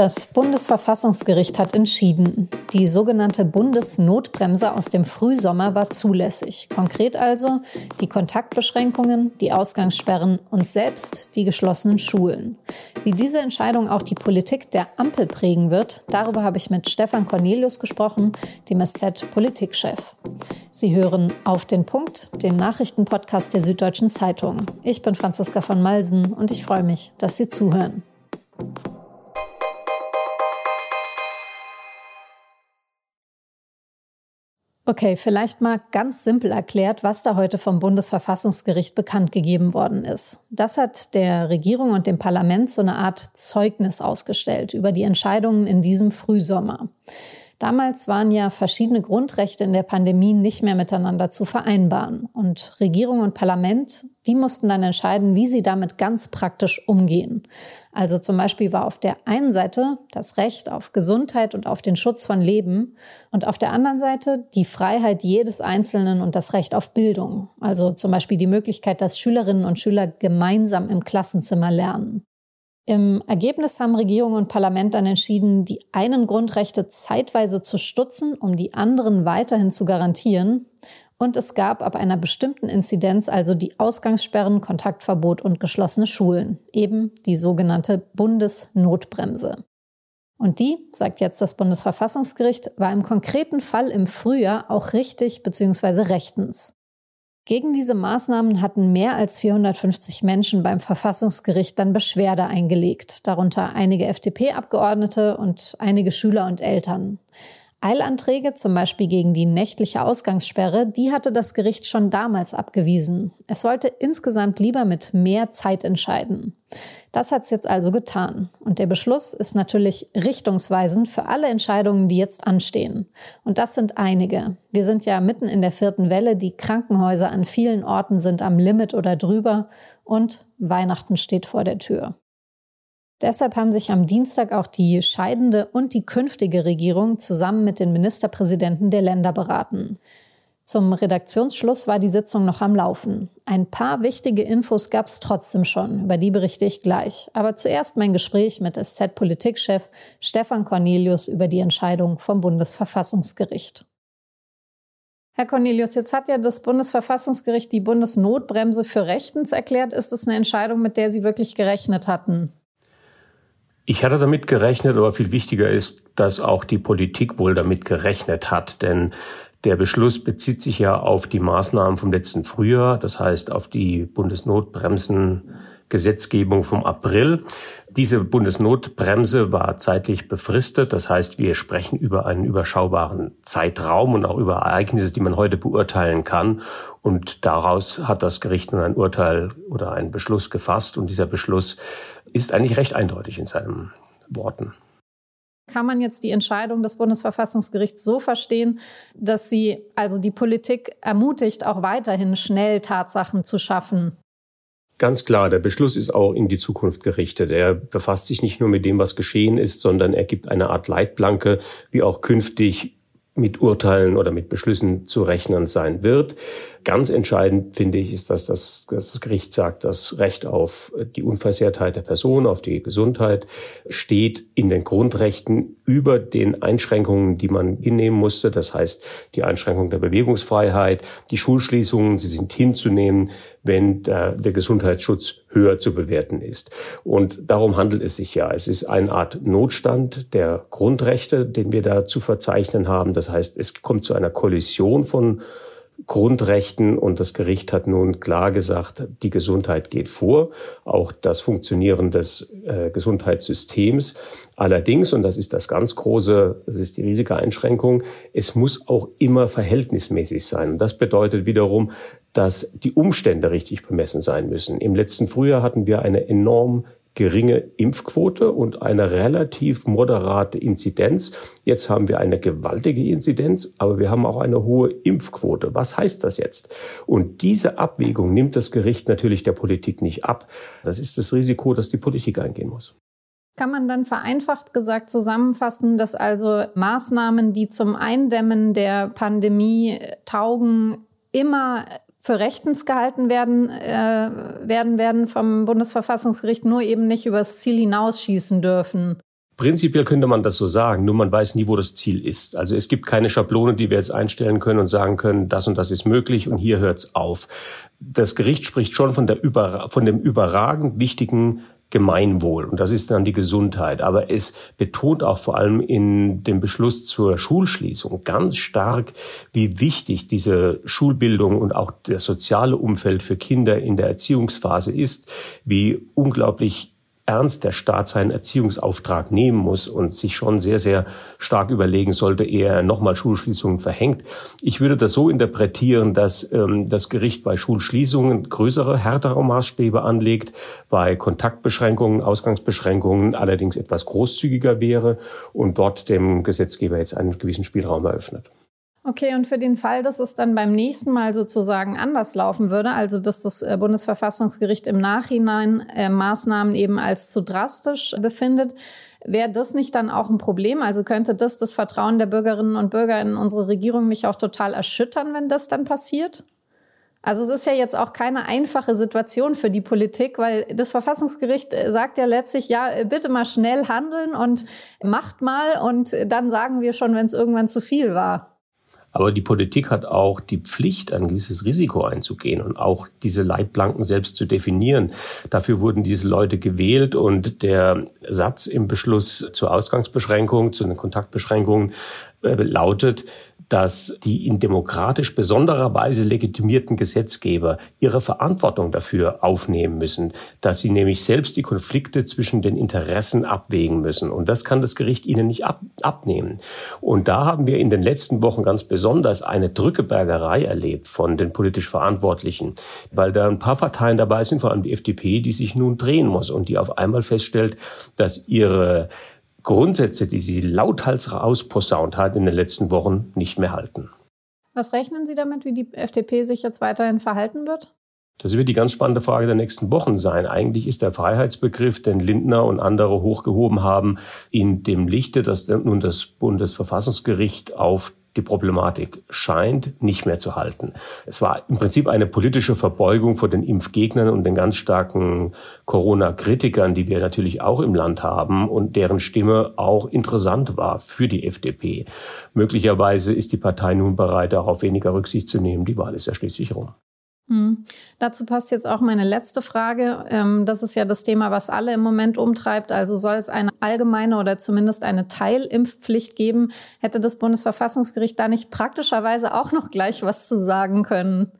Das Bundesverfassungsgericht hat entschieden, die sogenannte Bundesnotbremse aus dem Frühsommer war zulässig. Konkret also die Kontaktbeschränkungen, die Ausgangssperren und selbst die geschlossenen Schulen. Wie diese Entscheidung auch die Politik der Ampel prägen wird, darüber habe ich mit Stefan Cornelius gesprochen, dem SZ-Politikchef. Sie hören auf den Punkt, den Nachrichtenpodcast der Süddeutschen Zeitung. Ich bin Franziska von Malsen und ich freue mich, dass Sie zuhören. Okay, vielleicht mal ganz simpel erklärt, was da heute vom Bundesverfassungsgericht bekannt gegeben worden ist. Das hat der Regierung und dem Parlament so eine Art Zeugnis ausgestellt über die Entscheidungen in diesem Frühsommer. Damals waren ja verschiedene Grundrechte in der Pandemie nicht mehr miteinander zu vereinbaren. Und Regierung und Parlament, die mussten dann entscheiden, wie sie damit ganz praktisch umgehen. Also zum Beispiel war auf der einen Seite das Recht auf Gesundheit und auf den Schutz von Leben und auf der anderen Seite die Freiheit jedes Einzelnen und das Recht auf Bildung. Also zum Beispiel die Möglichkeit, dass Schülerinnen und Schüler gemeinsam im Klassenzimmer lernen. Im Ergebnis haben Regierung und Parlament dann entschieden, die einen Grundrechte zeitweise zu stutzen, um die anderen weiterhin zu garantieren. Und es gab ab einer bestimmten Inzidenz also die Ausgangssperren, Kontaktverbot und geschlossene Schulen, eben die sogenannte Bundesnotbremse. Und die, sagt jetzt das Bundesverfassungsgericht, war im konkreten Fall im Frühjahr auch richtig bzw. rechtens. Gegen diese Maßnahmen hatten mehr als 450 Menschen beim Verfassungsgericht dann Beschwerde eingelegt, darunter einige FDP-Abgeordnete und einige Schüler und Eltern. Eilanträge, zum Beispiel gegen die nächtliche Ausgangssperre, die hatte das Gericht schon damals abgewiesen. Es sollte insgesamt lieber mit mehr Zeit entscheiden. Das hat es jetzt also getan. Und der Beschluss ist natürlich richtungsweisend für alle Entscheidungen, die jetzt anstehen. Und das sind einige. Wir sind ja mitten in der vierten Welle. Die Krankenhäuser an vielen Orten sind am Limit oder drüber. Und Weihnachten steht vor der Tür. Deshalb haben sich am Dienstag auch die scheidende und die künftige Regierung zusammen mit den Ministerpräsidenten der Länder beraten. Zum Redaktionsschluss war die Sitzung noch am Laufen. Ein paar wichtige Infos gab es trotzdem schon, über die berichte ich gleich. Aber zuerst mein Gespräch mit SZ-Politikchef Stefan Cornelius über die Entscheidung vom Bundesverfassungsgericht. Herr Cornelius, jetzt hat ja das Bundesverfassungsgericht die Bundesnotbremse für rechtens erklärt. Ist es eine Entscheidung, mit der Sie wirklich gerechnet hatten? Ich hatte damit gerechnet, aber viel wichtiger ist, dass auch die Politik wohl damit gerechnet hat, denn der Beschluss bezieht sich ja auf die Maßnahmen vom letzten Frühjahr, das heißt auf die Bundesnotbremsengesetzgebung vom April. Diese Bundesnotbremse war zeitlich befristet. Das heißt, wir sprechen über einen überschaubaren Zeitraum und auch über Ereignisse, die man heute beurteilen kann. Und daraus hat das Gericht nun ein Urteil oder einen Beschluss gefasst. Und dieser Beschluss ist eigentlich recht eindeutig in seinen Worten. Kann man jetzt die Entscheidung des Bundesverfassungsgerichts so verstehen, dass sie also die Politik ermutigt, auch weiterhin schnell Tatsachen zu schaffen? Ganz klar, der Beschluss ist auch in die Zukunft gerichtet. Er befasst sich nicht nur mit dem, was geschehen ist, sondern er gibt eine Art Leitplanke, wie auch künftig mit Urteilen oder mit Beschlüssen zu rechnen sein wird. Ganz entscheidend finde ich, ist, dass das, dass das Gericht sagt, das Recht auf die Unversehrtheit der Person, auf die Gesundheit steht in den Grundrechten über den Einschränkungen, die man hinnehmen musste. Das heißt, die Einschränkung der Bewegungsfreiheit, die Schulschließungen, sie sind hinzunehmen, wenn der, der Gesundheitsschutz höher zu bewerten ist. Und darum handelt es sich ja. Es ist eine Art Notstand der Grundrechte, den wir da zu verzeichnen haben. Das heißt, es kommt zu einer Kollision von Grundrechten und das Gericht hat nun klar gesagt, die Gesundheit geht vor, auch das Funktionieren des äh, Gesundheitssystems. Allerdings, und das ist das ganz große, das ist die riesige Einschränkung, es muss auch immer verhältnismäßig sein. Und das bedeutet wiederum, dass die Umstände richtig bemessen sein müssen. Im letzten Frühjahr hatten wir eine enorm geringe Impfquote und eine relativ moderate Inzidenz. Jetzt haben wir eine gewaltige Inzidenz, aber wir haben auch eine hohe Impfquote. Was heißt das jetzt? Und diese Abwägung nimmt das Gericht natürlich der Politik nicht ab. Das ist das Risiko, das die Politik eingehen muss. Kann man dann vereinfacht gesagt zusammenfassen, dass also Maßnahmen, die zum Eindämmen der Pandemie taugen, immer für rechtens gehalten werden, äh, werden, werden vom Bundesverfassungsgericht nur eben nicht übers Ziel hinausschießen dürfen. Prinzipiell könnte man das so sagen, nur man weiß nie, wo das Ziel ist. Also es gibt keine Schablone, die wir jetzt einstellen können und sagen können, das und das ist möglich und hier hört's auf. Das Gericht spricht schon von, der über, von dem überragend wichtigen Gemeinwohl und das ist dann die Gesundheit. Aber es betont auch vor allem in dem Beschluss zur Schulschließung ganz stark, wie wichtig diese Schulbildung und auch das soziale Umfeld für Kinder in der Erziehungsphase ist, wie unglaublich ernst der Staat seinen Erziehungsauftrag nehmen muss und sich schon sehr, sehr stark überlegen sollte, ehe er nochmal Schulschließungen verhängt. Ich würde das so interpretieren, dass ähm, das Gericht bei Schulschließungen größere, härtere Maßstäbe anlegt, bei Kontaktbeschränkungen, Ausgangsbeschränkungen allerdings etwas großzügiger wäre und dort dem Gesetzgeber jetzt einen gewissen Spielraum eröffnet. Okay, und für den Fall, dass es dann beim nächsten Mal sozusagen anders laufen würde, also dass das äh, Bundesverfassungsgericht im Nachhinein äh, Maßnahmen eben als zu drastisch befindet, wäre das nicht dann auch ein Problem? Also könnte das das Vertrauen der Bürgerinnen und Bürger in unsere Regierung nicht auch total erschüttern, wenn das dann passiert? Also es ist ja jetzt auch keine einfache Situation für die Politik, weil das Verfassungsgericht äh, sagt ja letztlich, ja, bitte mal schnell handeln und macht mal und dann sagen wir schon, wenn es irgendwann zu viel war. Aber die Politik hat auch die Pflicht, ein gewisses Risiko einzugehen und auch diese Leitplanken selbst zu definieren. Dafür wurden diese Leute gewählt und der Satz im Beschluss zur Ausgangsbeschränkung, zu den Kontaktbeschränkungen äh, lautet, dass die in demokratisch besonderer Weise legitimierten Gesetzgeber ihre Verantwortung dafür aufnehmen müssen, dass sie nämlich selbst die Konflikte zwischen den Interessen abwägen müssen. Und das kann das Gericht ihnen nicht ab, abnehmen. Und da haben wir in den letzten Wochen ganz besonders eine Drückebergerei erlebt von den politisch Verantwortlichen, weil da ein paar Parteien dabei sind, vor allem die FDP, die sich nun drehen muss und die auf einmal feststellt, dass ihre Grundsätze, die sie lauthals rausposaunt hat in den letzten Wochen, nicht mehr halten. Was rechnen Sie damit, wie die FDP sich jetzt weiterhin verhalten wird? Das wird die ganz spannende Frage der nächsten Wochen sein. Eigentlich ist der Freiheitsbegriff, den Lindner und andere hochgehoben haben, in dem Lichte, dass nun das Bundesverfassungsgericht auf die Problematik scheint nicht mehr zu halten. Es war im Prinzip eine politische Verbeugung vor den Impfgegnern und den ganz starken Corona-Kritikern, die wir natürlich auch im Land haben und deren Stimme auch interessant war für die FDP. Möglicherweise ist die Partei nun bereit, darauf weniger Rücksicht zu nehmen. Die Wahl ist ja schließlich rum. Hm. Dazu passt jetzt auch meine letzte Frage. Ähm, das ist ja das Thema, was alle im Moment umtreibt. Also soll es eine allgemeine oder zumindest eine Teilimpfpflicht geben? Hätte das Bundesverfassungsgericht da nicht praktischerweise auch noch gleich was zu sagen können?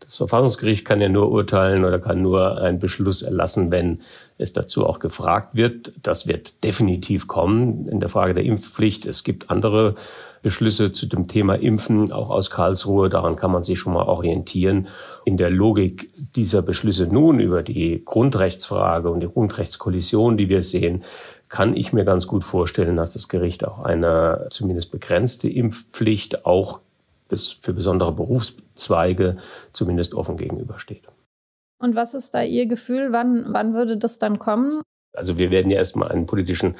Das Verfassungsgericht kann ja nur urteilen oder kann nur einen Beschluss erlassen, wenn es dazu auch gefragt wird. Das wird definitiv kommen in der Frage der Impfpflicht. Es gibt andere Beschlüsse zu dem Thema Impfen, auch aus Karlsruhe. Daran kann man sich schon mal orientieren. In der Logik dieser Beschlüsse nun über die Grundrechtsfrage und die Grundrechtskollision, die wir sehen, kann ich mir ganz gut vorstellen, dass das Gericht auch eine zumindest begrenzte Impfpflicht auch für besondere Berufszweige zumindest offen gegenübersteht. Und was ist da Ihr Gefühl? Wann, wann würde das dann kommen? Also wir werden ja erstmal einen politischen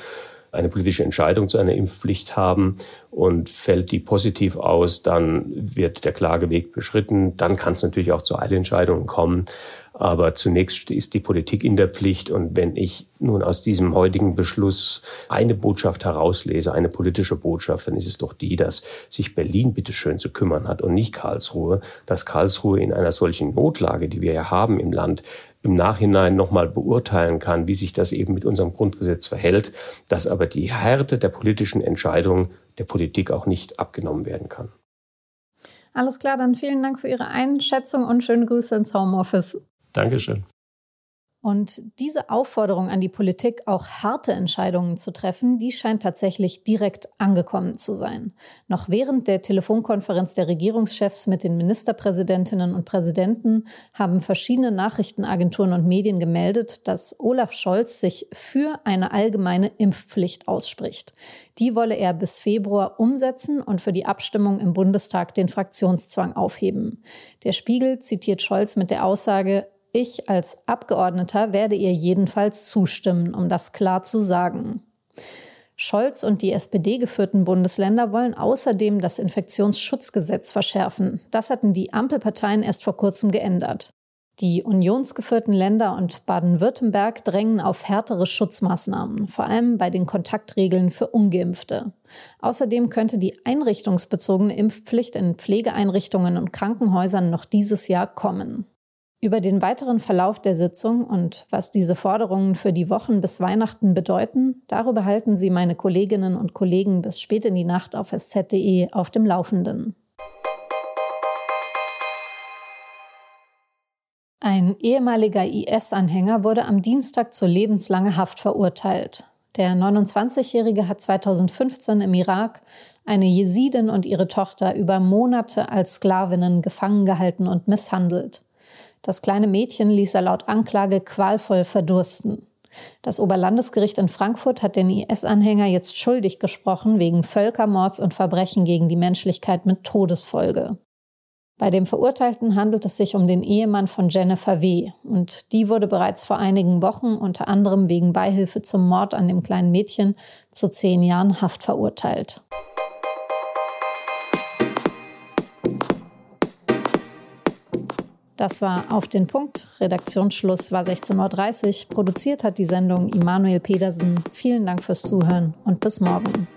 eine politische Entscheidung zu einer Impfpflicht haben und fällt die positiv aus, dann wird der Klageweg beschritten. Dann kann es natürlich auch zu Eilentscheidungen kommen. Aber zunächst ist die Politik in der Pflicht. Und wenn ich nun aus diesem heutigen Beschluss eine Botschaft herauslese, eine politische Botschaft, dann ist es doch die, dass sich Berlin bitteschön zu kümmern hat und nicht Karlsruhe, dass Karlsruhe in einer solchen Notlage, die wir ja haben im Land, im Nachhinein nochmal beurteilen kann, wie sich das eben mit unserem Grundgesetz verhält, dass aber die Härte der politischen Entscheidung der Politik auch nicht abgenommen werden kann. Alles klar, dann vielen Dank für Ihre Einschätzung und schöne Grüße ins Homeoffice. Dankeschön. Und diese Aufforderung an die Politik, auch harte Entscheidungen zu treffen, die scheint tatsächlich direkt angekommen zu sein. Noch während der Telefonkonferenz der Regierungschefs mit den Ministerpräsidentinnen und Präsidenten haben verschiedene Nachrichtenagenturen und Medien gemeldet, dass Olaf Scholz sich für eine allgemeine Impfpflicht ausspricht. Die wolle er bis Februar umsetzen und für die Abstimmung im Bundestag den Fraktionszwang aufheben. Der Spiegel zitiert Scholz mit der Aussage, ich als Abgeordneter werde ihr jedenfalls zustimmen, um das klar zu sagen. Scholz und die SPD geführten Bundesländer wollen außerdem das Infektionsschutzgesetz verschärfen. Das hatten die Ampelparteien erst vor kurzem geändert. Die unionsgeführten Länder und Baden-Württemberg drängen auf härtere Schutzmaßnahmen, vor allem bei den Kontaktregeln für ungeimpfte. Außerdem könnte die einrichtungsbezogene Impfpflicht in Pflegeeinrichtungen und Krankenhäusern noch dieses Jahr kommen. Über den weiteren Verlauf der Sitzung und was diese Forderungen für die Wochen bis Weihnachten bedeuten, darüber halten Sie meine Kolleginnen und Kollegen bis spät in die Nacht auf sz.de auf dem Laufenden. Ein ehemaliger IS-Anhänger wurde am Dienstag zur lebenslanger Haft verurteilt. Der 29-Jährige hat 2015 im Irak eine Jesidin und ihre Tochter über Monate als Sklavinnen gefangen gehalten und misshandelt. Das kleine Mädchen ließ er laut Anklage qualvoll verdursten. Das Oberlandesgericht in Frankfurt hat den IS-Anhänger jetzt schuldig gesprochen wegen Völkermords und Verbrechen gegen die Menschlichkeit mit Todesfolge. Bei dem Verurteilten handelt es sich um den Ehemann von Jennifer W. Und die wurde bereits vor einigen Wochen unter anderem wegen Beihilfe zum Mord an dem kleinen Mädchen zu zehn Jahren Haft verurteilt. Das war auf den Punkt. Redaktionsschluss war 16.30 Uhr. Produziert hat die Sendung Immanuel Pedersen. Vielen Dank fürs Zuhören und bis morgen.